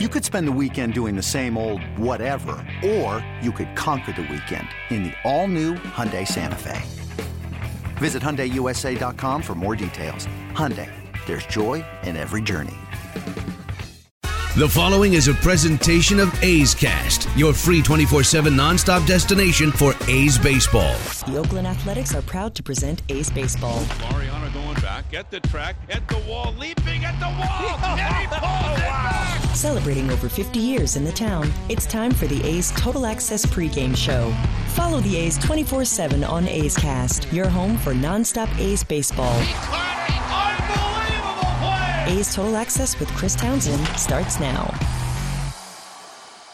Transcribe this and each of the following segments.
You could spend the weekend doing the same old whatever, or you could conquer the weekend in the all-new Hyundai Santa Fe. Visit HyundaiUSA.com for more details. Hyundai, there's joy in every journey. The following is a presentation of A's Cast, your free 24 7 nonstop destination for A's baseball. The Oakland Athletics are proud to present A's Baseball. Mariano going back at the track, at the wall, leaping at the wall, and he pulls it oh, back. Celebrating over 50 years in the town, it's time for the A's Total Access pregame show. Follow the A's 24 7 on A's Cast, your home for nonstop A's baseball. A's Total Access with Chris Townsend starts now.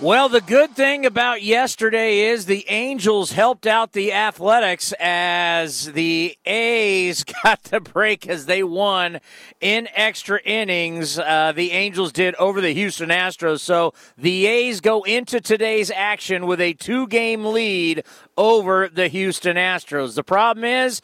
Well, the good thing about yesterday is the Angels helped out the Athletics as the A's got the break as they won in extra innings. Uh, the Angels did over the Houston Astros. So the A's go into today's action with a two game lead over the Houston Astros. The problem is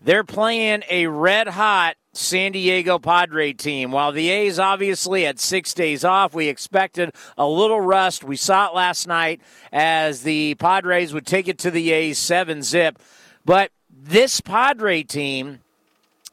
they're playing a red hot San Diego Padre team. While the A's obviously had six days off, we expected a little rust. We saw it last night as the Padres would take it to the A's seven zip. But this Padre team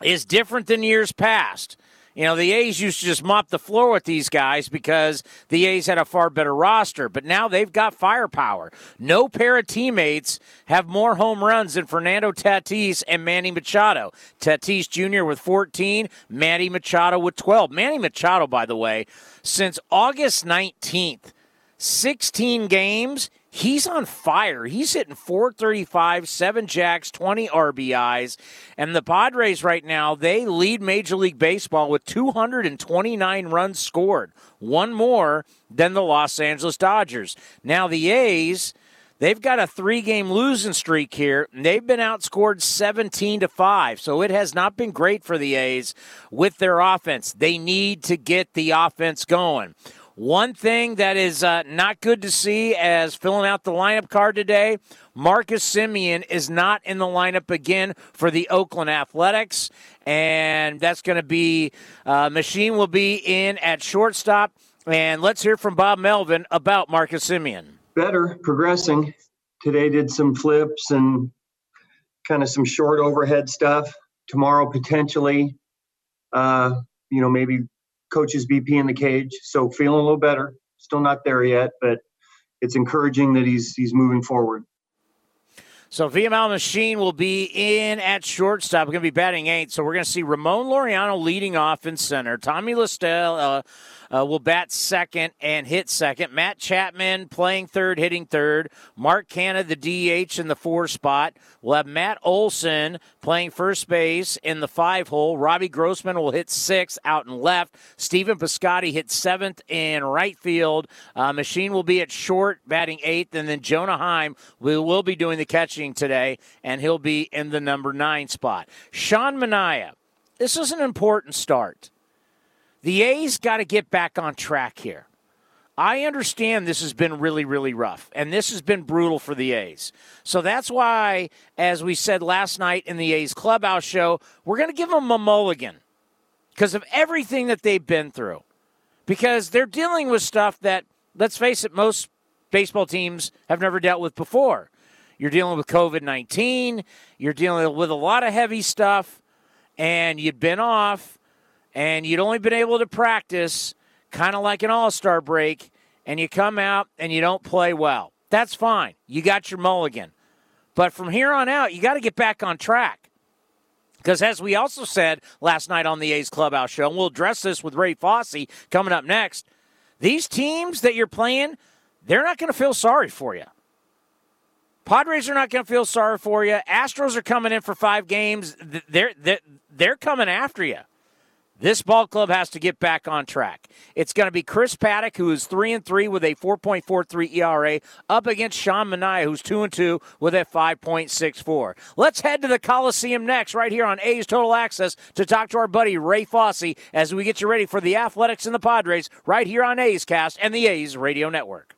is different than years past. You know, the A's used to just mop the floor with these guys because the A's had a far better roster, but now they've got firepower. No pair of teammates have more home runs than Fernando Tatis and Manny Machado. Tatis Jr. with 14, Manny Machado with 12. Manny Machado, by the way, since August 19th, 16 games, he's on fire. He's hitting 435, 7 jacks, 20 RBIs. And the Padres right now, they lead Major League Baseball with 229 runs scored, one more than the Los Angeles Dodgers. Now the A's They've got a three-game losing streak here. They've been outscored 17 to 5. So it has not been great for the A's with their offense. They need to get the offense going. One thing that is uh, not good to see as filling out the lineup card today, Marcus Semien is not in the lineup again for the Oakland Athletics. And that's going to be, uh, Machín will be in at shortstop. And let's hear from Bob Melvin about Marcus Semien. better, progressing. Today did some flips and kind of some short overhead stuff. Tomorrow potentially, uh, you know, maybe coaches BP in the cage. So feeling a little better. Still not there yet, but it's encouraging that he's he's moving forward. So Vimael Machín will be in at shortstop. We're going to be batting eight. So we're going to see Ramon Laureano leading off in center. Tommy La Stella uh, uh, will bat second and hit second. Matt Chapman playing third, hitting third. Mark Canha, the DH in the four spot. We'll have Matt Olson playing first base in the five hole. Robbie Grossman will hit sixth out and left. Stephen Piscotty hits seventh in right field. Uh, Machín will be at short, batting eighth. And then Jonah Heim will, will be doing the catching today, and he'll be in the number nine spot. Sean Manaea. This is an important start. The A's got to get back on track here. I understand this has been really, really rough, and this has been brutal for the A's. So that's why, as we said last night in the A's clubhouse show, we're going to give them a mulligan because of everything that they've been through. Because they're dealing with stuff that, let's face it, most baseball teams have never dealt with before. You're dealing with COVID 19, you're dealing with a lot of heavy stuff, and you've been off and you'd only been able to practice kind of like an all star break, and you come out and you don't play well. That's fine. You got your mulligan. But from here on out, you got to get back on track. Because as we also said last night on the A's Clubhouse show, and we'll address this with Ray Fosse coming up next, these teams that you're playing, they're not going to feel sorry for you. Padres are not going to feel sorry for you. Astros are coming in for five games. They're, they're, they're coming after you. This ball club has to get back on track. It's going to be Chris Paddack, who is three and three with a 4.43 ERA, up against Sean Manaea, who's two and two with a 5.64. Let's head to the Coliseum next, right here on A's Total Access, to talk to our buddy Ray Fosse as we get you ready for the Athletics and the Padres, right here on A's Cast and the A's Radio Network.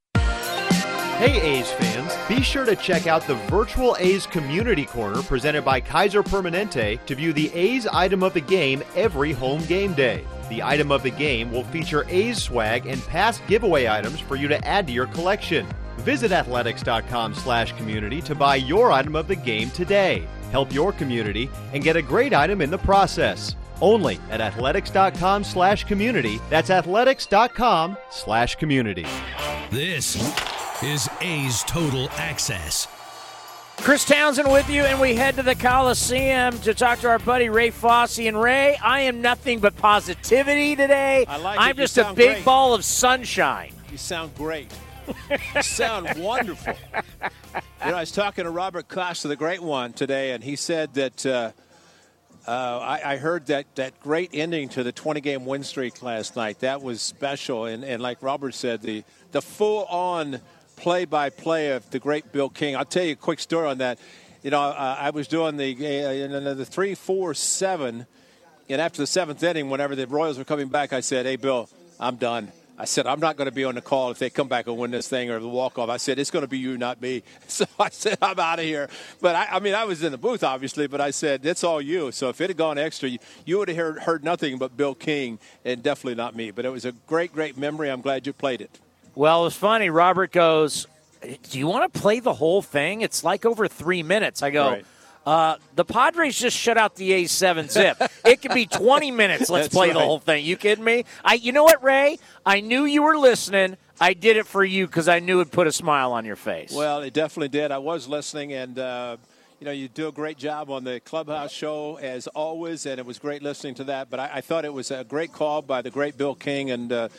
Hey A's fans, be sure to check out the virtual A's Community Corner presented by Kaiser Permanente to view the A's item of the game every home game day. The item of the game will feature A's swag and past giveaway items for you to add to your collection. Visit athletics.com slash community to buy your item of the game today. Help your community and get a great item in the process. Only at athletics.com slash community. That's athletics.com slash community. This is A's Total Access. Chris Townsend with you, and we head to the Coliseum to talk to our buddy Ray Fosse. And Ray, I am nothing but positivity today. I like I'm it. Just a big great. ball of sunshine. You sound great. you sound wonderful. You know, I was talking to Robert Costa, the great one, today, and he said that uh, uh, I, I heard that, that great ending to the 20 game win streak last night. That was special. And, and like Robert said, the, the full on play by play of the great Bill King. I'll tell you a quick story on that. You know, uh, I was doing the, uh, the three, four, seven, and after the seventh inning, whenever the Royals were coming back, I said, Hey, Bill, I'm done. I said, I'm not going to be on the call if they come back and win this thing or the walk off. I said, it's going to be you, not me. So I said, I'm out of here. But I, I mean, I was in the booth, obviously, but I said, it's all you. So if it had gone extra, you, you would have heard, heard nothing but Bill King and definitely not me. But it was a great, great memory. I'm glad you played it. Well, it's funny. Robert goes, Do you want to play the whole thing? It's like over three minutes. I go, Right. uh, the Padres just shut out the A seven zip. it could be twenty minutes. Let's That's play the whole thing. You kidding me? I, you know what, Ray? I knew you were listening. I did it for you because I knew it'd put a smile on your face. Well, it definitely did. I was listening, and uh, you know, you do a great job on the clubhouse show as always, and it was great listening to that. But I, I thought it was a great call by the great Bill King, and uh,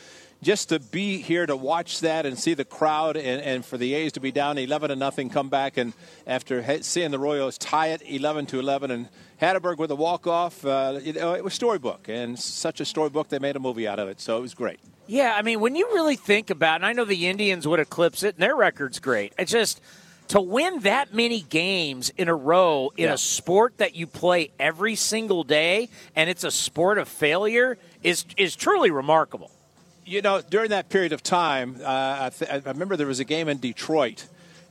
just to be here to watch that and see the crowd, and, and for the A's to be down eleven to nothing, come back, and after seeing the Royals tie it eleven to eleven, and Hatteberg with a walk off, uh, know, it was storybook, and such a storybook they made a movie out of it, so it was great. Yeah, I mean, when you really think about it, and I know the Indians would eclipse it, and their record's great. It's just to win that many games in a row in Yeah. a sport that you play every single day, and it's a sport of failure, is is truly remarkable. You know, during that period of time, uh, I, th- I remember there was a game in Detroit,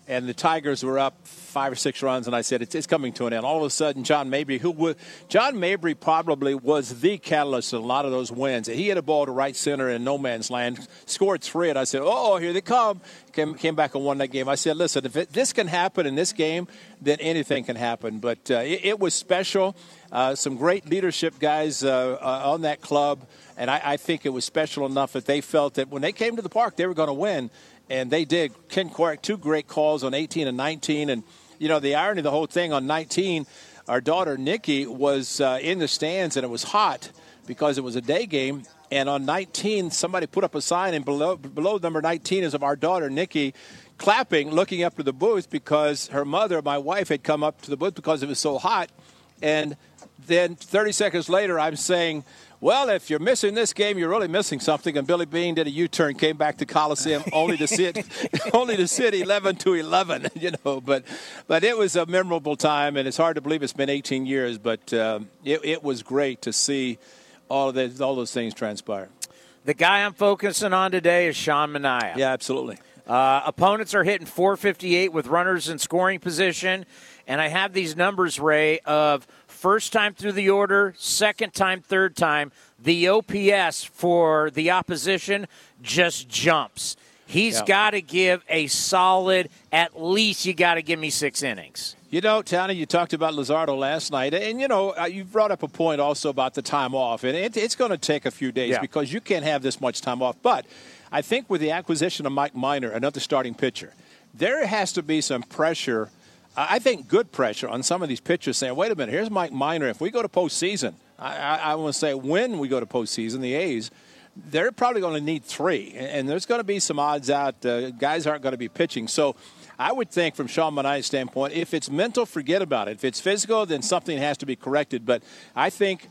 and the Tigers were up five or six runs, and I said, "It's, it's coming to an end." All of a sudden, John Mabry, who would, John Mabry probably was the catalyst of a lot of those wins. He hit a ball to right center in no man's land, scored three, and I said, "Oh, here they come!" Came, came back and won that game. I said, "Listen, if it, this can happen in this game, then anything can happen." But uh, it, it was special. Uh, some great leadership guys uh, uh, on that club. And I, I think it was special enough that they felt that when they came to the park, they were going to win. And they did. Ken Korach, two great calls on 18 and 19. And, you know, the irony of the whole thing on 19, our daughter Nikki was uh, in the stands and it was hot because it was a day game. And on 19, somebody put up a sign, and below, below number 19 is of our daughter Nikki clapping, looking up to the booth because her mother, my wife, had come up to the booth because it was so hot. And then 30 seconds later, I'm saying, well, if you're missing this game, you're really missing something. And Billy Beane did a U-turn, came back to Coliseum, only to sit, only to sit 11 to 11. You know, but but it was a memorable time, and it's hard to believe it's been 18 years. But um, it, it was great to see all of the, all those things transpire. The guy I'm focusing on today is Sean Manaea. Yeah, absolutely. Uh, opponents are hitting 458 with runners in scoring position, and I have these numbers, Ray, of first time through the order, second time, third time. The OPS for the opposition just jumps. He's Yeah. got to give a solid, at least you got to give me six innings. You know, Tony, you talked about Luzardo last night, and you know, uh, you brought up a point also about the time off, and it, it's going to take a few days Yeah. because you can't have this much time off. But I think with the acquisition of Mike Minor, another starting pitcher, there has to be some pressure. I think good pressure on some of these pitchers saying, "Wait a minute, here's Mike Minor. If we go to postseason, I, I, I want to say when we go to postseason, the A's." They're probably going to need three, and and there's going to be some odds out. Uh, guys aren't going to be pitching, so I would think, from Sean Manaea's standpoint, if it's mental, forget about it. If it's physical, then something has to be corrected. But I think,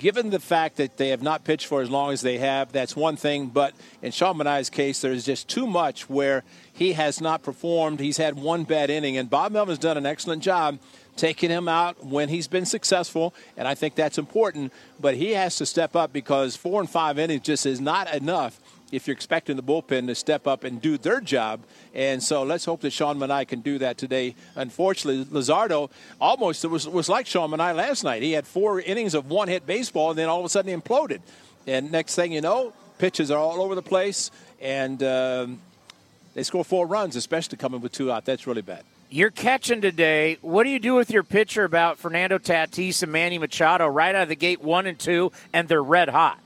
given the fact that they have not pitched for as long as they have, that's one thing. But in Sean Manaea's case, there's just too much where he has not performed. He's had one bad inning, and Bob Melvin's done an excellent job taking him out when he's been successful, and I think that's important. But he has to step up because four and five innings just is not enough if you're expecting the bullpen to step up and do their job. And so let's hope that Sean Manaea can do that today. Unfortunately, Luzardo almost was was like Sean Manaea last night. He had four innings of one hit baseball, and then all of a sudden he imploded. And next thing you know, pitches are all over the place, and um, they score four runs, especially coming with two out. That's really bad. You're catching today. What do you do with your pitcher about Fernando Tatis and Manny Machado right out of the gate, one and two, and they're red hot?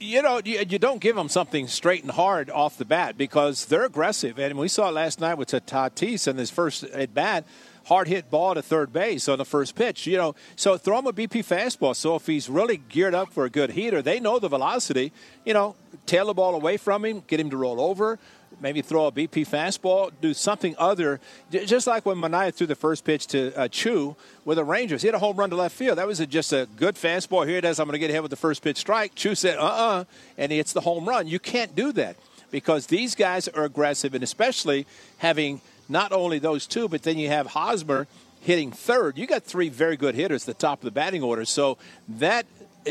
You know, you, you don't give them something straight and hard off the bat because they're aggressive. And we saw last night with Tatis in his first at bat, hard hit ball to third base on the first pitch. You know, so throw him a BP fastball. So if he's really geared up for a good heater, they know the velocity. You know, tail the ball away from him, get him to roll over. Maybe throw a BP fastball, do something other. Just like when Manaea threw the first pitch to uh, Choo with the Rangers. He had a home run to left field. That was a, just a good fastball. Here it is. I'm going to get ahead with the first pitch strike. Choo said, uh uh and it's the home run. You can't do that because these guys are aggressive, and especially having not only those two, but then you have Hosmer hitting third. You got three very good hitters at the top of the batting order. So that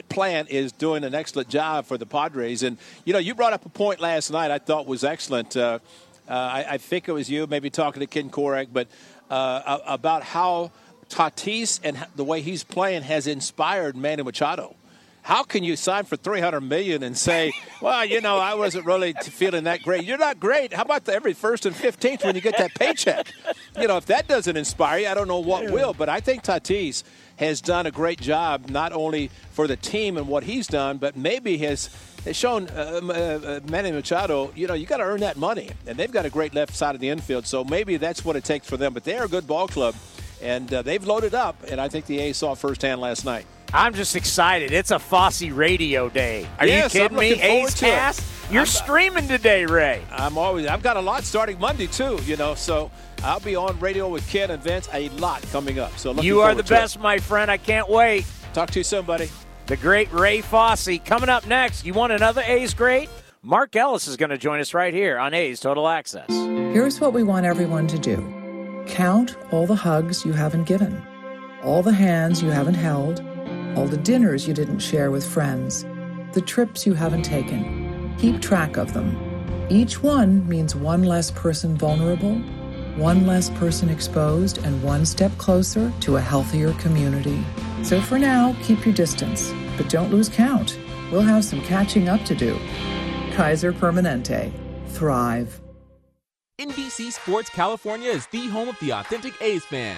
plan is doing an excellent job for the Padres. And, you know, you brought up a point last night I thought was excellent. Uh, uh, I, I think it was you, maybe talking to Ken Korach, but uh, about how Tatis and the way he's playing has inspired Manny Machado. How can you sign for 300 million and say, "Well, you know, I wasn't really feeling that great." You're not great. How about the every first and 15th when you get that paycheck? You know, if that doesn't inspire you, I don't know what will. But I think Tatis has done a great job not only for the team and what he's done, but maybe has shown uh, uh, uh, Manny Machado, you know, you got to earn that money, and they've got a great left side of the infield, so maybe that's what it takes for them. But they're a good ball club, and uh, they've loaded up, and I think the A's saw firsthand last night. I'm just excited. It's a Fosse radio day. Are Yes, you I'm kidding me? looking forward A's to it. cast. You're I'm- streaming today, Ray. I'm always I've got a lot starting Monday too, you know, so I'll be on radio with Ken and Vince. A lot coming up. So You are the forward to it. best, my friend. I can't wait. Talk to you soon, buddy. The great Ray Fosse coming up next. You want another A's great? Mark Ellis is going to join us right here on A's Total Access. Here's what we want everyone to do count all the hugs you haven't given, all the hands you haven't held, all the dinners you didn't share with friends, the trips you haven't taken. Keep track of them. Each one means one less person vulnerable, one less person exposed, and one step closer to a healthier community. So for now, keep your distance, but don't lose count. We'll have some catching up to do. Kaiser Permanente. Thrive. NBC Sports California is the home of the authentic A's fan.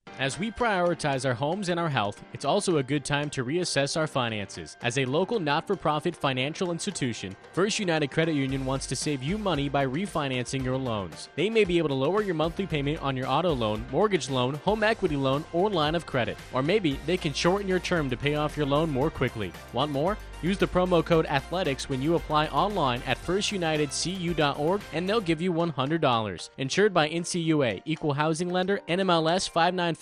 As we prioritize our homes and our health, it's also a good time to reassess our finances. As a local not for profit financial institution, First United Credit Union wants to save you money by refinancing your loans. They may be able to lower your monthly payment on your auto loan, mortgage loan, home equity loan, or line of credit. Or maybe they can shorten your term to pay off your loan more quickly. Want more? Use the promo code ATHLETICS when you apply online at firstunitedcu.org and they'll give you $100. Insured by NCUA, Equal Housing Lender, NMLS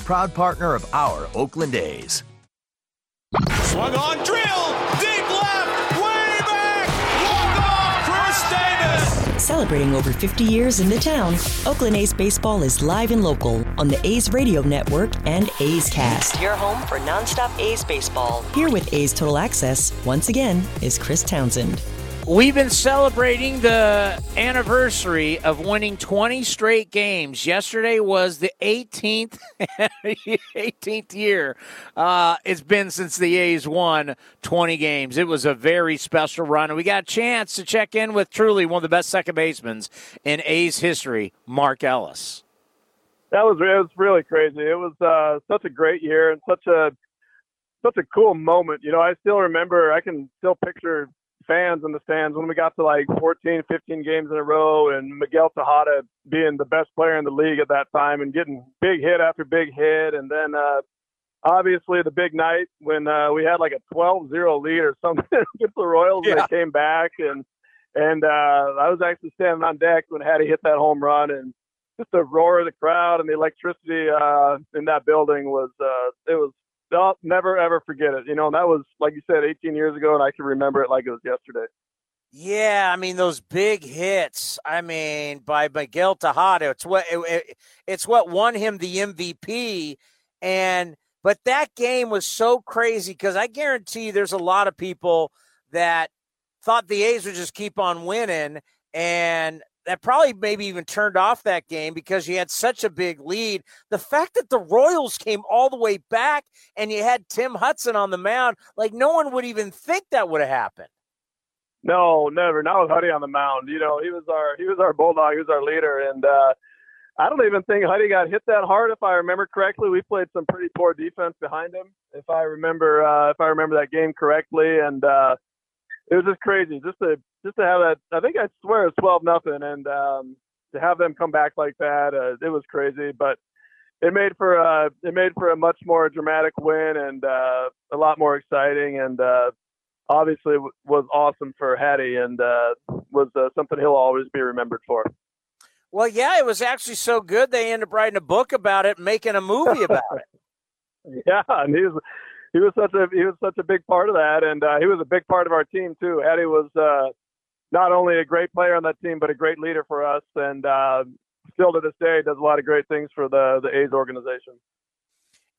proud partner of our Oakland A's. Swung on, drill, deep left, way back, walk off, Chris Davis. Celebrating over 50 years in the town, Oakland A's baseball is live and local on the A's Radio Network and A's Cast. Your home for nonstop A's baseball. Here with A's Total Access, once again, is Chris Townsend. We've been celebrating the anniversary of winning 20 straight games. Yesterday was the 18th 18th year. Uh, it's been since the A's won 20 games. It was a very special run. And we got a chance to check in with truly one of the best second basemen in A's history, Mark Ellis. That was it was really crazy. It was uh, such a great year and such a such a cool moment. You know, I still remember. I can still picture fans in the stands when we got to like 14, 15 games in a row, and Miguel Tejada being the best player in the league at that time and getting big hit after big hit, and then uh, obviously the big night when uh, we had like a 12-0 lead or something against the Royals, Yeah. and they came back, and and uh, I was actually standing on deck when Hattie hit that home run, and just the roar of the crowd and the electricity uh, in that building was uh, it was I'll never ever forget it. You know, and that was like you said, 18 years ago, and I can remember it like it was yesterday. Yeah, I mean those big hits. I mean by Miguel Tejada, it's what it, it- it's what won him the MVP. And but that game was so crazy because I guarantee there's a lot of people that thought the A's would just keep on winning, and that probably maybe even turned off that game because you had such a big lead. The fact that the Royals came all the way back and you had Tim Hudson on the mound, like no one would even think that would have happened. No, never. Not with Huddy on the mound. You know, he was our he was our bulldog. He was our leader, and uh, I don't even think Huddy got hit that hard. If I remember correctly, we played some pretty poor defense behind him. If I remember, uh, if I remember that game correctly, and uh, it was just crazy. Just to just to have that. I think I swear it's twelve nothing, and um, to have them come back like that, uh, it was crazy. But it made for uh, it made for a much more dramatic win and uh, a lot more exciting, and uh, obviously w- was awesome for Hattie, and uh, was uh, something he'll always be remembered for. Well, yeah, it was actually so good they ended up writing a book about it, and making a movie about it. Yeah, and he was he was such a he was such a big part of that, and uh, he was a big part of our team too. Eddie was uh, not only a great player on that team, but a great leader for us, and uh, still to this day does a lot of great things for the the A's organization.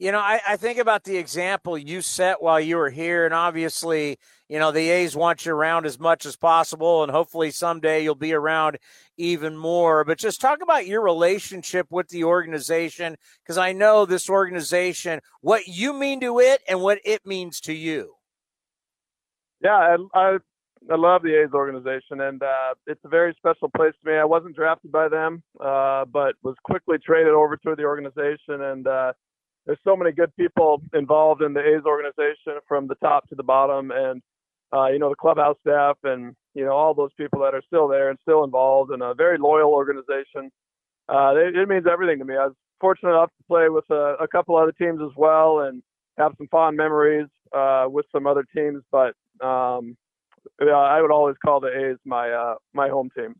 You know, I, I think about the example you set while you were here, and obviously, you know, the A's want you around as much as possible, and hopefully someday you'll be around even more. But just talk about your relationship with the organization, because I know this organization, what you mean to it and what it means to you. Yeah, I, I I love the A's organization, and uh, it's a very special place to me. I wasn't drafted by them, uh, but was quickly traded over to the organization, and uh, there's so many good people involved in the A's organization from the top to the bottom, and uh, you know the clubhouse staff, and you know all those people that are still there and still involved, and a very loyal organization. Uh, it, it means everything to me. I was fortunate enough to play with a, a couple other teams as well, and have some fond memories uh, with some other teams, but um, I would always call the A's my uh, my home team.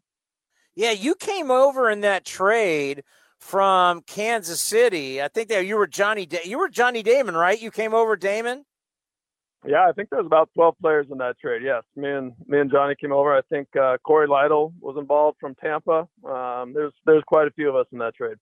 Yeah, you came over in that trade from Kansas City. I think that you were Johnny. Da- you were Johnny Damon, right? You came over, Damon. Yeah, I think there was about 12 players in that trade. Yes, me and me and Johnny came over. I think uh, Cory Lidle was involved from Tampa. Um, there's there's quite a few of us in that trade.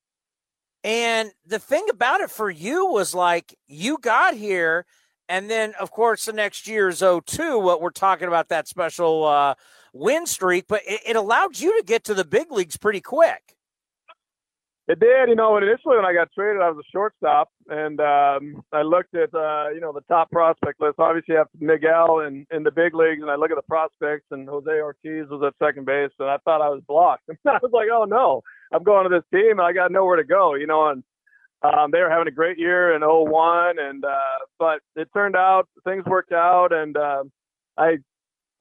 And the thing about it for you was like you got here, and then of course the next year is 02, what we're talking about that special uh, win streak, but it, it allowed you to get to the big leagues pretty quick. It did, you know. And Initially, when I got traded, I was a shortstop, and um, I looked at, uh, you know, the top prospect list. Obviously, you have Miguel in, in the big leagues, and I look at the prospects, and Jose Ortiz was at second base, and I thought I was blocked. I was like, oh no, I'm going to this team, and I got nowhere to go, you know. And um, they were having a great year in 01, and uh, but it turned out things worked out, and uh, I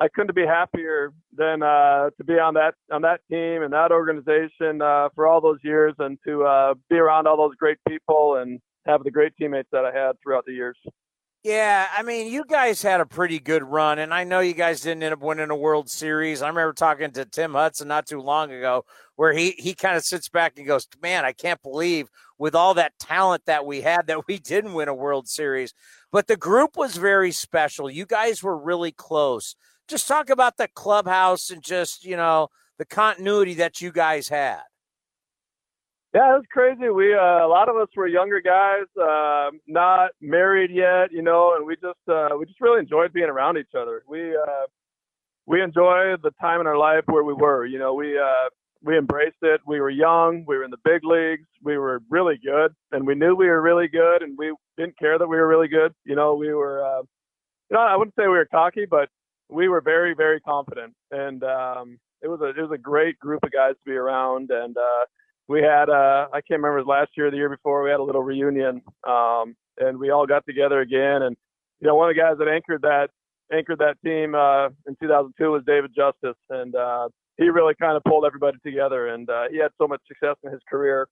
I couldn't be happier than uh, to be on that on that team and that organization uh, for all those years, and to uh, be around all those great people and have the great teammates that I had throughout the years. Yeah, I mean, you guys had a pretty good run, and I know you guys didn't end up winning a World Series. I remember talking to Tim Hudson not too long ago, where he he kind of sits back and goes, "Man, I can't believe with all that talent that we had that we didn't win a World Series." But the group was very special. You guys were really close just talk about the clubhouse and just you know the continuity that you guys had. Yeah, it was crazy. We uh, a lot of us were younger guys, uh, not married yet, you know, and we just uh, we just really enjoyed being around each other. We uh, we enjoyed the time in our life where we were. You know, we uh, we embraced it. We were young. We were in the big leagues. We were really good, and we knew we were really good, and we didn't care that we were really good. You know, we were. Uh, you know, I wouldn't say we were cocky, but we were very very confident, and um, it was a it was a great group of guys to be around, and uh, we had uh, I can't remember last year or the year before we had a little reunion, um, and we all got together again, and you know one of the guys that anchored that anchored that team uh, in 2002 was David Justice, and uh, he really kind of pulled everybody together, and uh, he had so much success in his career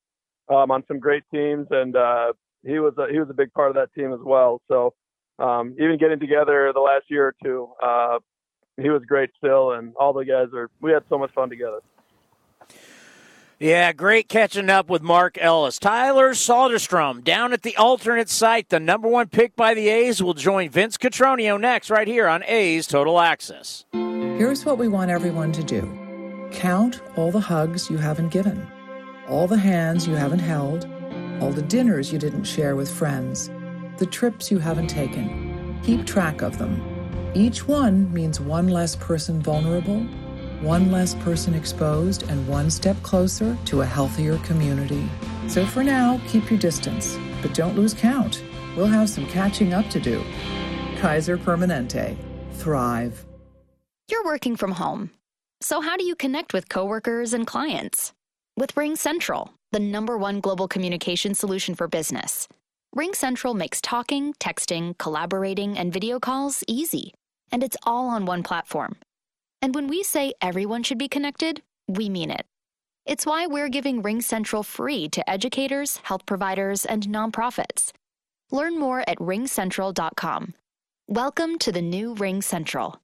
um, on some great teams, and uh, he was a, he was a big part of that team as well. So um, even getting together the last year or two, uh, he was great still, and all the guys are. We had so much fun together. Yeah, great catching up with Mark Ellis. Tyler Soderstrom down at the alternate site, the number one pick by the A's, will join Vince Cotroneo next, right here on A's Total Access. Here's what we want everyone to do count all the hugs you haven't given, all the hands you haven't held, all the dinners you didn't share with friends the trips you haven't taken. Keep track of them. Each one means one less person vulnerable, one less person exposed, and one step closer to a healthier community. So for now, keep your distance, but don't lose count. We'll have some catching up to do. Kaiser Permanente. Thrive. You're working from home. So how do you connect with coworkers and clients? With RingCentral, the number one global communication solution for business. RingCentral makes talking, texting, collaborating, and video calls easy, and it's all on one platform. And when we say everyone should be connected, we mean it. It's why we're giving RingCentral free to educators, health providers, and nonprofits. Learn more at ringcentral.com. Welcome to the new RingCentral.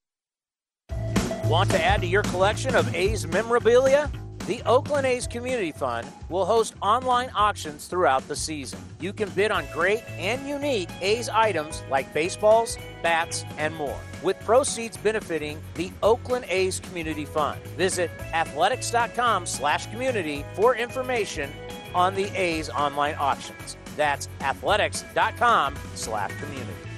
Want to add to your collection of A's memorabilia? The Oakland A's Community Fund will host online auctions throughout the season. You can bid on great and unique A's items like baseballs, bats, and more, with proceeds benefiting the Oakland A's Community Fund. Visit athletics.com/community for information on the A's online auctions. That's athletics.com/community.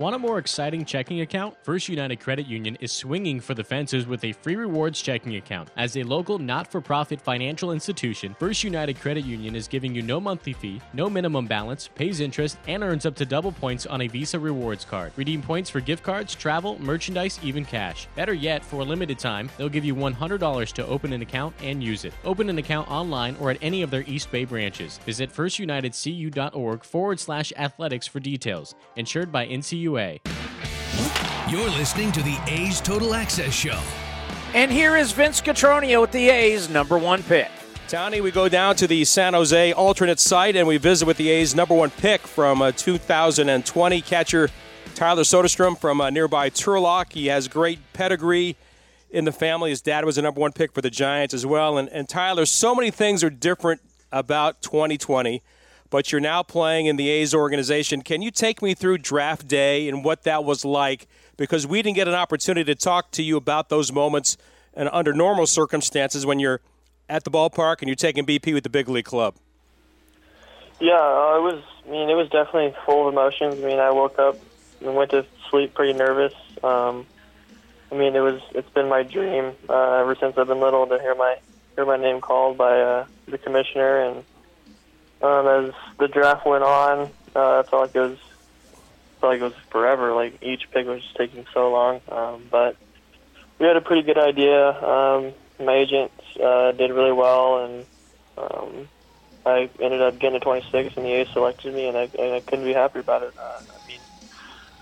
Want a more exciting checking account? First United Credit Union is swinging for the fences with a free rewards checking account. As a local not for profit financial institution, First United Credit Union is giving you no monthly fee, no minimum balance, pays interest, and earns up to double points on a Visa rewards card. Redeem points for gift cards, travel, merchandise, even cash. Better yet, for a limited time, they'll give you $100 to open an account and use it. Open an account online or at any of their East Bay branches. Visit firstunitedcu.org forward slash athletics for details. Insured by NCUA. You're listening to the A's Total Access Show. And here is Vince Cotroneo with the A's number one pick. Tony, we go down to the San Jose alternate site and we visit with the A's number one pick from uh, 2020 catcher Tyler Soderstrom from uh, nearby Turlock. He has great pedigree in the family. His dad was a number one pick for the Giants as well. And, and Tyler, so many things are different about 2020 but you're now playing in the A's organization. Can you take me through draft day and what that was like? Because we didn't get an opportunity to talk to you about those moments and under normal circumstances when you're at the ballpark, and you're taking BP with the big league club. Yeah, uh, it was. I mean, it was definitely full of emotions. I mean, I woke up and went to sleep pretty nervous. Um, I mean, it was. It's been my dream uh, ever since I've been little to hear my hear my name called by uh, the commissioner. And um, as the draft went on, uh, I felt like it was felt like it was forever. Like each pick was just taking so long. Um, but we had a pretty good idea. Um, my agent uh, did really well, and um, I ended up getting a 26, and the A's selected me, and I, and I couldn't be happier about it. Uh, I mean,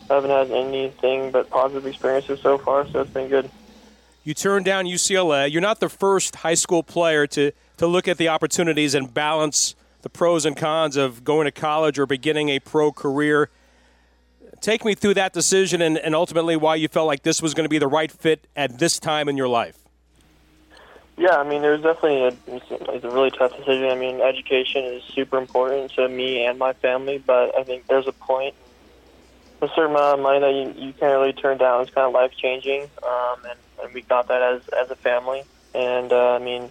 I haven't had anything but positive experiences so far, so it's been good. You turned down UCLA. You're not the first high school player to, to look at the opportunities and balance the pros and cons of going to college or beginning a pro career. Take me through that decision and, and ultimately why you felt like this was going to be the right fit at this time in your life. Yeah, I mean, there's definitely a, it's a really tough decision. I mean, education is super important to me and my family, but I think there's a point, a certain amount of money that you, you can't really turn down. It's kind of life changing, um, and, and we got that as as a family. And uh, I mean,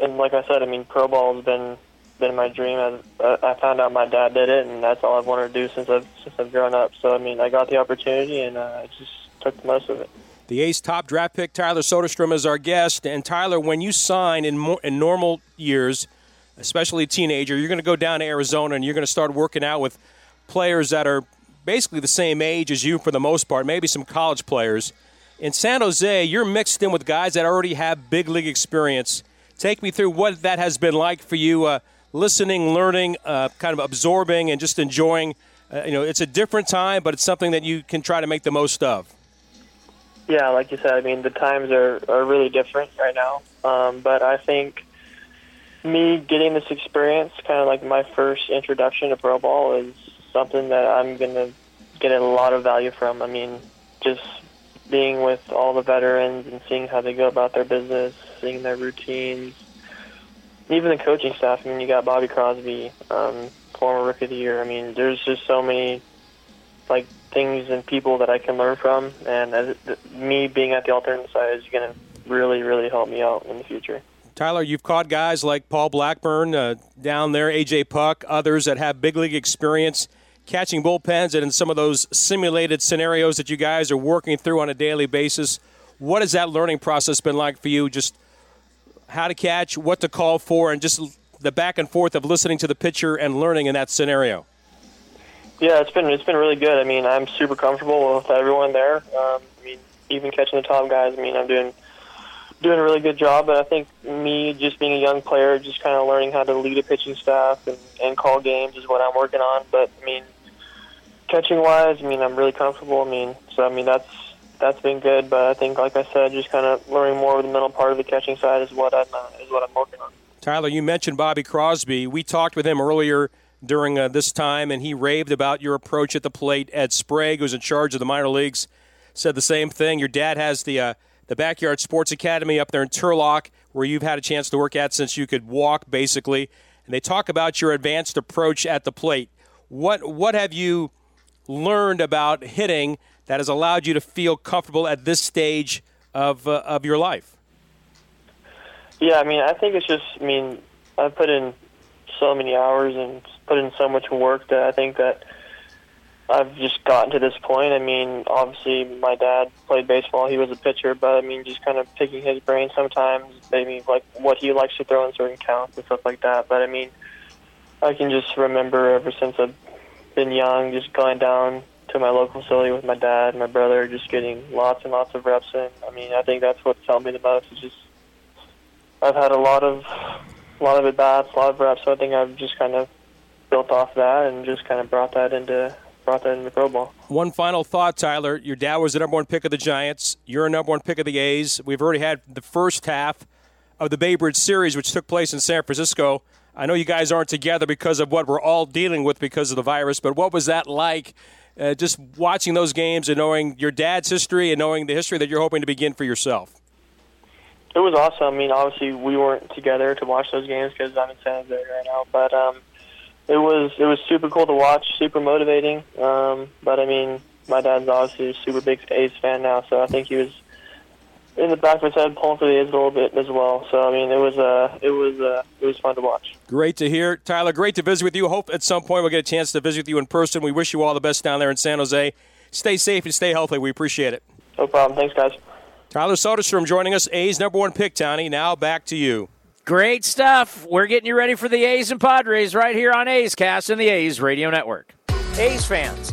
and like I said, I mean, pro ball has been been my dream. I, I found out my dad did it, and that's all I've wanted to do since I've since I've grown up. So I mean, I got the opportunity, and uh, I just took the most of it. The A's top draft pick, Tyler Soderstrom, is our guest. And Tyler, when you sign in, more, in normal years, especially a teenager, you're going to go down to Arizona and you're going to start working out with players that are basically the same age as you for the most part, maybe some college players. In San Jose, you're mixed in with guys that already have big league experience. Take me through what that has been like for you, uh, listening, learning, uh, kind of absorbing, and just enjoying. Uh, you know, it's a different time, but it's something that you can try to make the most of. Yeah, like you said, I mean the times are are really different right now. Um, but I think me getting this experience, kind of like my first introduction to pro ball, is something that I'm gonna get a lot of value from. I mean, just being with all the veterans and seeing how they go about their business, seeing their routines, even the coaching staff. I mean, you got Bobby Crosby, um, former Rookie of the Year. I mean, there's just so many like things and people that I can learn from, and as me being at the alternate side is going to really, really help me out in the future. Tyler, you've caught guys like Paul Blackburn uh, down there, AJ Puk, others that have big league experience catching bullpens and in some of those simulated scenarios that you guys are working through on a daily basis. What has that learning process been like for you? Just how to catch, what to call for, and just the back and forth of listening to the pitcher and learning in that scenario. Yeah, it's been it's been really good. I mean, I'm super comfortable with everyone there. Um, I mean, even catching the top guys. I mean, I'm doing doing a really good job. But I think me just being a young player, just kind of learning how to lead a pitching staff and, and call games is what I'm working on. But I mean, catching wise, I mean, I'm really comfortable. I mean, so I mean that's that's been good. But I think, like I said, just kind of learning more of the mental part of the catching side is what I'm uh, is what I'm working on. Tyler, you mentioned Bobby Crosby. We talked with him earlier during uh, this time, and he raved about your approach at the plate. Ed Sprague, who's in charge of the minor leagues, said the same thing. Your dad has the uh, the backyard sports academy up there in Turlock, where you've had a chance to work at since you could walk, basically. And they talk about your advanced approach at the plate. What what have you learned about hitting that has allowed you to feel comfortable at this stage of uh, of your life? Yeah, I mean, I think it's just. I mean, I put in so many hours and put in so much work that I think that I've just gotten to this point. I mean, obviously, my dad played baseball; he was a pitcher, but I mean, just kind of picking his brain sometimes, maybe like what he likes to throw in certain counts and stuff like that. But I mean, I can just remember ever since I've been young, just going down to my local facility with my dad and my brother, just getting lots and lots of reps in. I mean, I think that's what's helped me the most. Is just I've had a lot of a lot of at bats, a lot of reps. So I think I've just kind of built off that and just kind of brought that into brought that into pro ball. One final thought, Tyler. Your dad was the number one pick of the Giants. You're a number one pick of the A's. We've already had the first half of the Bay Bridge series, which took place in San Francisco. I know you guys aren't together because of what we're all dealing with because of the virus, but what was that like? Uh, just watching those games and knowing your dad's history and knowing the history that you're hoping to begin for yourself. It was awesome. I mean, obviously we weren't together to watch those games because I'm in San Jose right now, but um, it was it was super cool to watch, super motivating. Um, but I mean, my dad's obviously a super big A's fan now, so I think he was in the back of his head, pulling for the A's a little bit as well. So I mean, it was uh, it was uh, it was fun to watch. Great to hear, Tyler. Great to visit with you. Hope at some point we'll get a chance to visit with you in person. We wish you all the best down there in San Jose. Stay safe and stay healthy. We appreciate it. No problem. Thanks, guys. Tyler Soderstrom joining us, A's number one pick, Tony. Now back to you. Great stuff. We're getting you ready for the A's and Padres right here on A's Cast and the A's Radio Network. A's fans,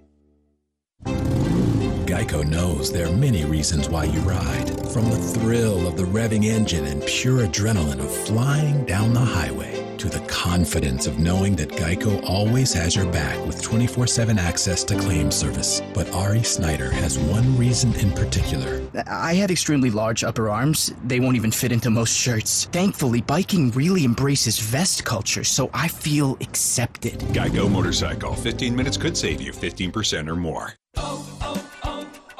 Geico knows there are many reasons why you ride. From the thrill of the revving engine and pure adrenaline of flying down the highway to the confidence of knowing that Geico always has your back with 24 7 access to claim service. But Ari Snyder has one reason in particular. I had extremely large upper arms. They won't even fit into most shirts. Thankfully, biking really embraces vest culture, so I feel accepted. Geico Motorcycle. 15 minutes could save you 15% or more. Oh, oh,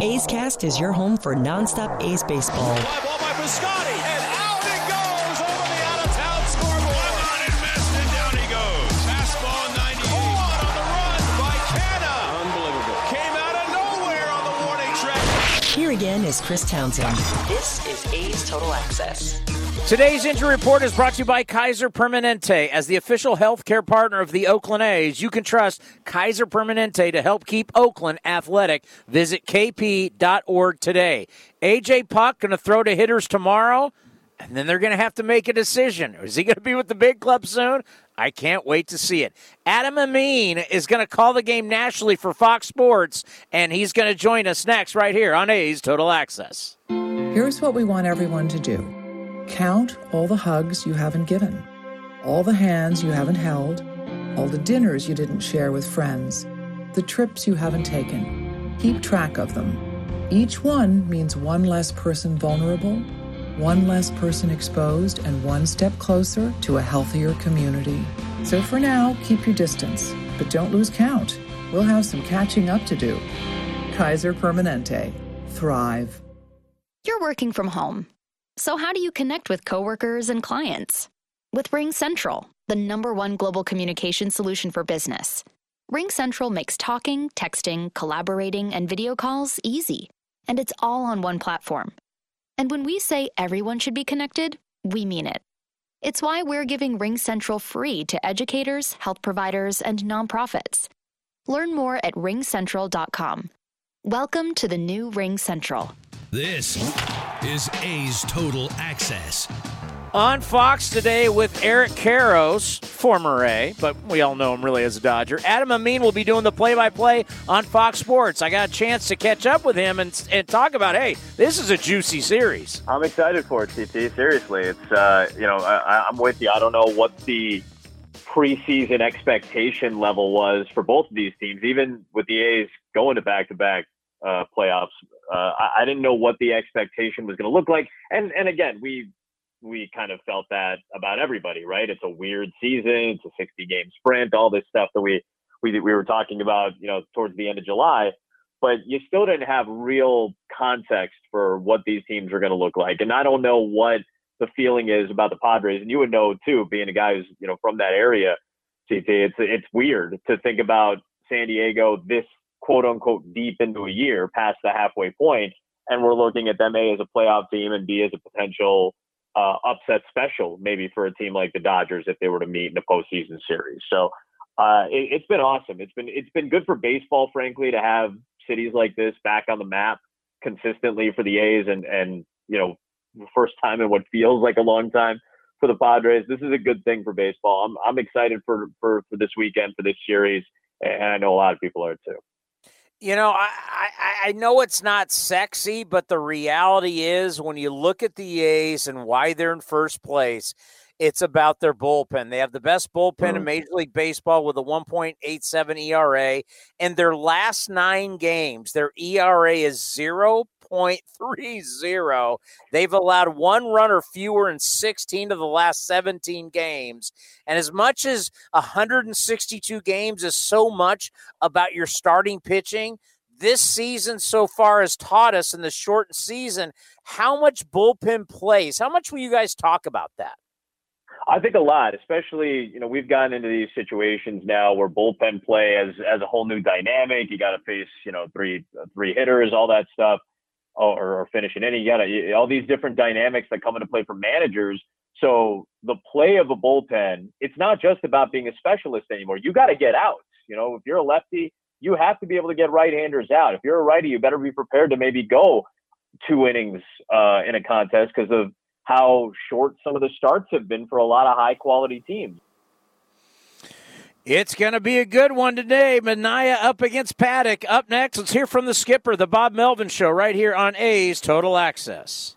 A's Cast is your home for nonstop A's baseball. Here again is Chris Townsend. This is A's Total Access. Today's injury report is brought to you by Kaiser Permanente. As the official healthcare partner of the Oakland A's, you can trust Kaiser Permanente to help keep Oakland athletic. Visit kp.org today. AJ Puk going to throw to hitters tomorrow, and then they're going to have to make a decision. Is he going to be with the big club soon? I can't wait to see it. Adam Amin is going to call the game nationally for Fox Sports, and he's going to join us next right here on A's Total Access. Here's what we want everyone to do count all the hugs you haven't given, all the hands you haven't held, all the dinners you didn't share with friends, the trips you haven't taken. Keep track of them. Each one means one less person vulnerable, one less person exposed, and one step closer to a healthier community. So for now, keep your distance, but don't lose count. We'll have some catching up to do. Kaiser Permanente. Thrive. You're working from home. So, how do you connect with coworkers and clients? With RingCentral, the number one global communication solution for business. RingCentral makes talking, texting, collaborating, and video calls easy, and it's all on one platform. And when we say everyone should be connected, we mean it. It's why we're giving RingCentral free to educators, health providers, and nonprofits. Learn more at ringcentral.com. Welcome to the new RingCentral. This is A's Total Access. On Fox today with Eric Karros, former A, but we all know him really as a Dodger. Adam Amin will be doing the play-by-play on Fox Sports. I got a chance to catch up with him and, and talk about, hey, this is a juicy series. I'm excited for it, TT. Seriously, it's uh, you know I, I'm with you. I don't know what the preseason expectation level was for both of these teams, even with the A's going to back-to-back uh, playoffs. Uh, I, I didn't know what the expectation was going to look like, and and again, we we kind of felt that about everybody, right? It's a weird season, it's a 60 game sprint, all this stuff that we we we were talking about, you know, towards the end of July. But you still didn't have real context for what these teams are going to look like, and I don't know what the feeling is about the Padres, and you would know too, being a guy who's you know from that area. CT, it's it's weird to think about San Diego this quote unquote deep into a year past the halfway point, and we're looking at them a as a playoff team and b as a potential uh, upset special maybe for a team like the Dodgers if they were to meet in a postseason series. So uh, it, it's been awesome. It's been it's been good for baseball, frankly, to have cities like this back on the map consistently for the A's and and you know first time in what feels like a long time for the Padres. This is a good thing for baseball. I'm I'm excited for for for this weekend for this series, and I know a lot of people are too. You know, I, I, I know it's not sexy, but the reality is when you look at the A's and why they're in first place, it's about their bullpen. They have the best bullpen in mm. Major League Baseball with a 1.87 ERA. And their last nine games, their ERA is 0.30. They've allowed one runner fewer in 16 of the last 17 games. And as much as 162 games is so much about your starting pitching, this season so far has taught us in the shortened season how much bullpen plays. How much will you guys talk about that? I think a lot, especially you know we've gotten into these situations now where bullpen play as as a whole new dynamic. You got to face you know three three hitters, all that stuff, or, or finish an inning. You got all these different dynamics that come into play for managers. So the play of a bullpen, it's not just about being a specialist anymore. You got to get outs. You know, if you're a lefty, you have to be able to get right-handers out. If you're a righty, you better be prepared to maybe go two innings uh, in a contest because of how short some of the starts have been for a lot of high quality teams. It's going to be a good one today. Manaea up against Paddack. Up next, let's hear from the skipper, the Bob Melvin Show, right here on A's Total Access.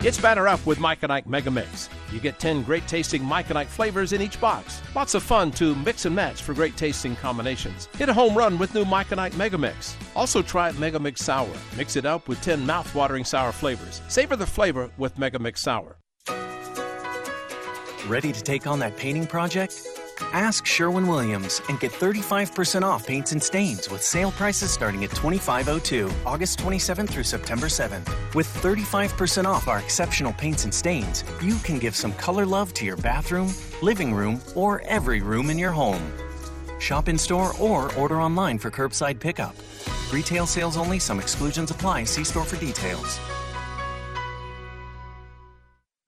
It's batter up with Mike and Ike Mega Mix. You get 10 great tasting Mike and Ike flavors in each box. Lots of fun to mix and match for great tasting combinations. Hit a home run with new Mike and Ike Mega Mix. Also try Mega Mix Sour. Mix it up with 10 mouth-watering sour flavors. Savor the flavor with Mega Mix Sour. Ready to take on that painting project? Ask Sherwin Williams and get 35% off paints and stains with sale prices starting at $25.02, August 27th through September 7th. With 35% off our exceptional paints and stains, you can give some color love to your bathroom, living room, or every room in your home. Shop in store or order online for curbside pickup. Retail sales only, some exclusions apply. See store for details.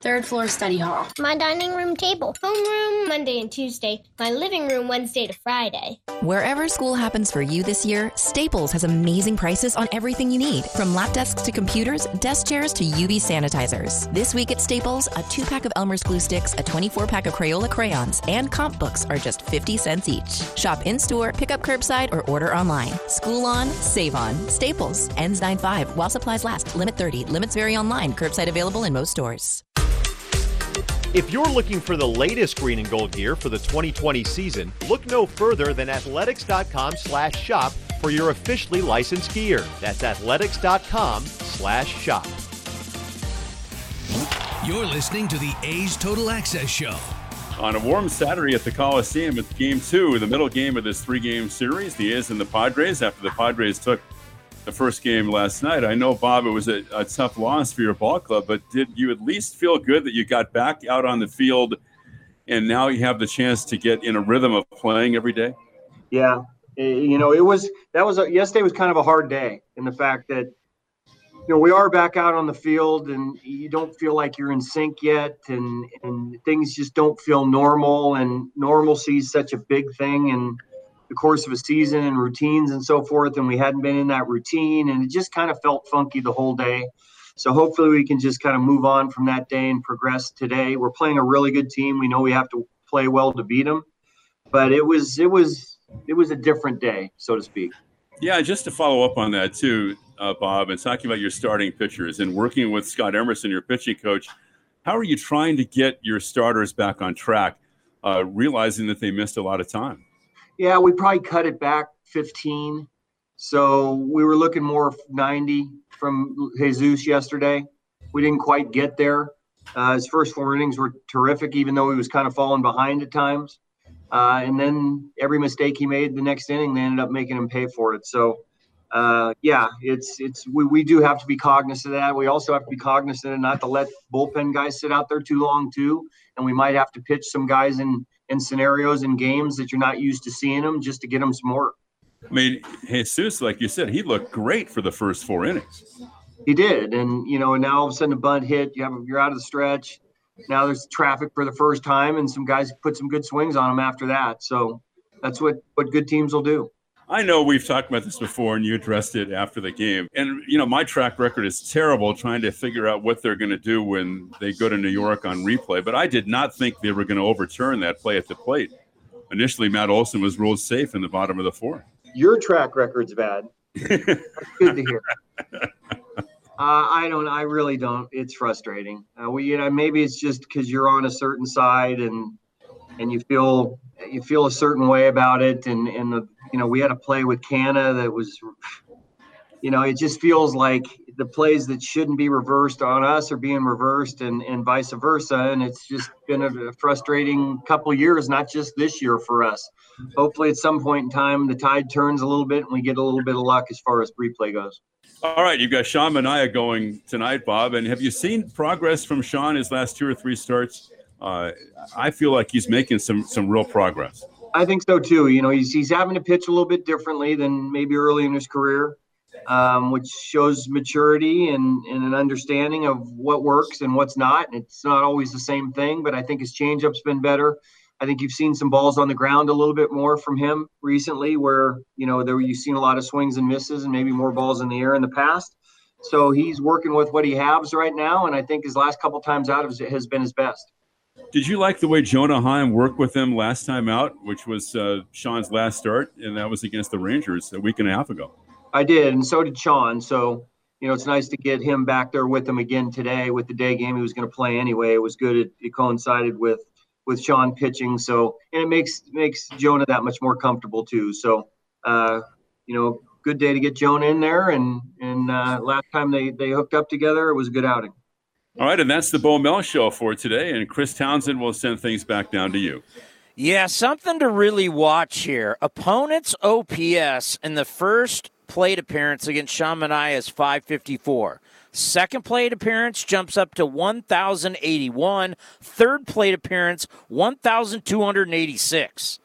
Third floor study hall. My dining room table. Homeroom Monday and Tuesday. My living room Wednesday to Friday. Wherever school happens for you this year, Staples has amazing prices on everything you need. From lap desks to computers, desk chairs to UV sanitizers. This week at Staples, a two pack of Elmer's glue sticks, a 24 pack of Crayola crayons, and comp books are just 50 cents each. Shop in store, pick up curbside, or order online. School on, save on. Staples. Ends 9 5 while supplies last. Limit 30. Limits vary online. Curbside available in most stores. If you're looking for the latest green and gold gear for the 2020 season, look no further than athletics.com slash shop for your officially licensed gear. That's athletics.com slash shop. You're listening to the A's Total Access Show. On a warm Saturday at the Coliseum, it's game two, the middle game of this three game series, the A's and the Padres, after the Padres took the first game last night. I know, Bob, it was a, a tough loss for your ball club, but did you at least feel good that you got back out on the field and now you have the chance to get in a rhythm of playing every day? Yeah. Eh, you know, it was that was a, yesterday was kind of a hard day in the fact that you know, we are back out on the field and you don't feel like you're in sync yet and, and things just don't feel normal and normalcy is such a big thing in the course of a season and routines and so forth. And we hadn't been in that routine and it just kind of felt funky the whole day. So hopefully we can just kind of move on from that day and progress today. We're playing a really good team. We know we have to play well to beat them, but it was, it was, it was a different day, so to speak. Yeah, just to follow up on that too, uh, Bob, and talking about your starting pitchers and working with Scott Emerson, your pitching coach. How are you trying to get your starters back on track, uh, realizing that they missed a lot of time? Yeah, we probably cut it back 15. So we were looking more 90 from Jesus yesterday. We didn't quite get there. Uh, his first four innings were terrific, even though he was kind of falling behind at times. Uh, and then every mistake he made the next inning, they ended up making him pay for it. So uh, yeah, it's it's we, we do have to be cognizant of that. We also have to be cognizant of not to let bullpen guys sit out there too long too, and we might have to pitch some guys in in scenarios and games that you're not used to seeing them just to get them some work. I mean, Jesus, like you said, he looked great for the first four innings. He did, and you know, and now all of a sudden a bunt hit, you have you're out of the stretch. Now there's traffic for the first time, and some guys put some good swings on him after that. So that's what what good teams will do. I know we've talked about this before and you addressed it after the game. And, you know, my track record is terrible trying to figure out what they're going to do when they go to New York on replay. But I did not think they were going to overturn that play at the plate. Initially, Matt Olson was ruled safe in the bottom of the fourth. Your track record's bad. That's good to hear. Uh, I don't. I really don't. It's frustrating. Uh, we, you know, maybe it's just because you're on a certain side and and you feel you feel a certain way about it. And and the you know we had a play with Canha that was, you know, it just feels like the plays that shouldn't be reversed on us are being reversed, and and vice versa. And it's just been a frustrating couple years, not just this year for us. Hopefully, at some point in time, the tide turns a little bit and we get a little bit of luck as far as replay goes. All right, you've got Sean Manaea going tonight, Bob. And have you seen progress from Sean his last two or three starts? Uh, I feel like he's making some some real progress. I think so too. You know, he's he's having to pitch a little bit differently than maybe early in his career, um, which shows maturity and, and an understanding of what works and what's not. And It's not always the same thing, but I think his changeup's been better. I think you've seen some balls on the ground a little bit more from him recently, where you know there you've seen a lot of swings and misses, and maybe more balls in the air in the past. So he's working with what he has right now, and I think his last couple times out has been his best. Did you like the way Jonah Heim worked with him last time out, which was uh, Sean's last start, and that was against the Rangers a week and a half ago? I did, and so did Sean. So you know, it's nice to get him back there with him again today with the day game he was going to play anyway. It was good. It, it, coincided with with Sean pitching, so and it makes makes Jonah that much more comfortable too. So, uh, you know, good day to get Jonah in there, and and uh, last time they they hooked up together, it was a good outing. All right, and that's the Bo Mel show for today. And Chris Townsend will send things back down to you. Yeah, something to really watch here. Opponents' OPS in the first plate appearance against Sean Manaea is 554. Second plate appearance jumps up to 1,081. Third plate appearance, 1,286.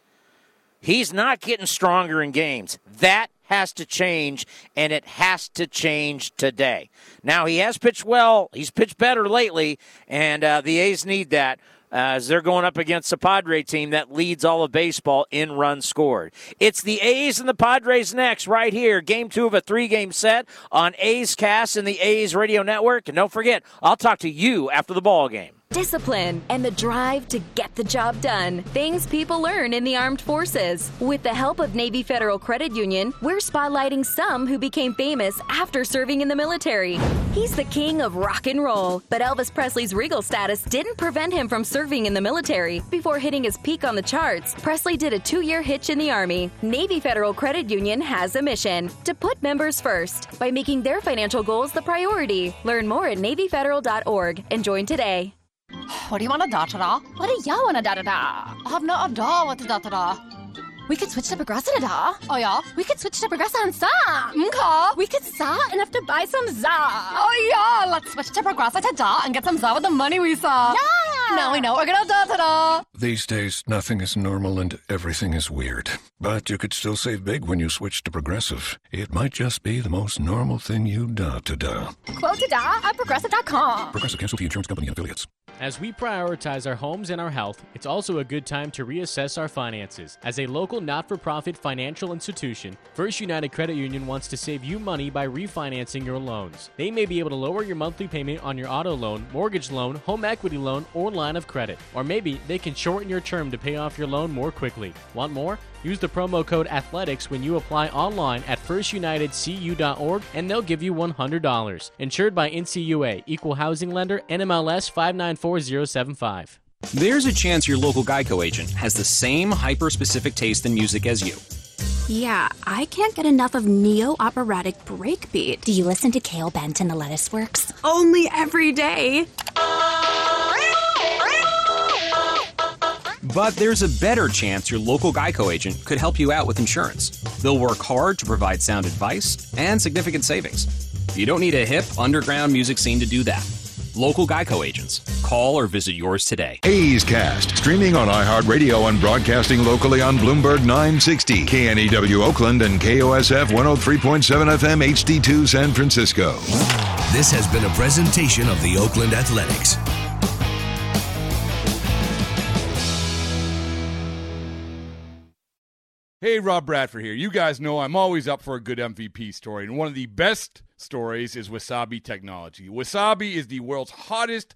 He's not getting stronger in games. That has to change, and it has to change today. Now, he has pitched well. He's pitched better lately, and uh, the A's need that. Uh, as they're going up against a Padre team that leads all of baseball in runs scored. It's the A's and the Padres next, right here. Game two of a three game set on A's Cast and the A's Radio Network. And don't forget, I'll talk to you after the ball game. Discipline, and the drive to get the job done. Things people learn in the armed forces. With the help of Navy Federal Credit Union, we're spotlighting some who became famous after serving in the military. He's the king of rock and roll, but Elvis Presley's regal status didn't prevent him from serving in the military. Before hitting his peak on the charts, Presley did a two year hitch in the Army. Navy Federal Credit Union has a mission to put members first by making their financial goals the priority. Learn more at NavyFederal.org and join today. What do you want to da da da? What do you want to da da da? I have no idea what to da da da. We could switch to Progressive da. Oh yeah? We could switch to Progressive and sa. Okay. We could sa and have to buy some za. Oh yeah, let's switch to Progressive da and get some za with the money we saw. Yeah. Now we know we're gonna da da da. These days, nothing is normal and everything is weird. But you could still save big when you switch to Progressive. It might just be the most normal thing you da to da. Quote to da at progressive.com. Progressive Casualty Insurance Company and affiliates. As we prioritize our homes and our health, it's also a good time to reassess our finances. As a local not for profit financial institution, First United Credit Union wants to save you money by refinancing your loans. They may be able to lower your monthly payment on your auto loan, mortgage loan, home equity loan, or line of credit. Or maybe they can shorten your term to pay off your loan more quickly. Want more? Use the promo code ATHLETICS when you apply online at firstunitedcu.org and they'll give you $100. Insured by NCUA, Equal Housing Lender, NMLS 594075. There's a chance your local Geico agent has the same hyper specific taste in music as you. Yeah, I can't get enough of neo operatic breakbeat. Do you listen to Kale Bent and the Lettuce Works? Only every day. But there's a better chance your local Geico agent could help you out with insurance. They'll work hard to provide sound advice and significant savings. You don't need a hip, underground music scene to do that. Local Geico agents. Call or visit yours today. A's Cast, streaming on iHeartRadio and broadcasting locally on Bloomberg 960, KNEW Oakland, and KOSF 103.7 FM HD2 San Francisco. This has been a presentation of the Oakland Athletics. Hey, Rob Bradford here. You guys know I'm always up for a good MVP story, and one of the best stories is Wasabi Technology. Wasabi is the world's hottest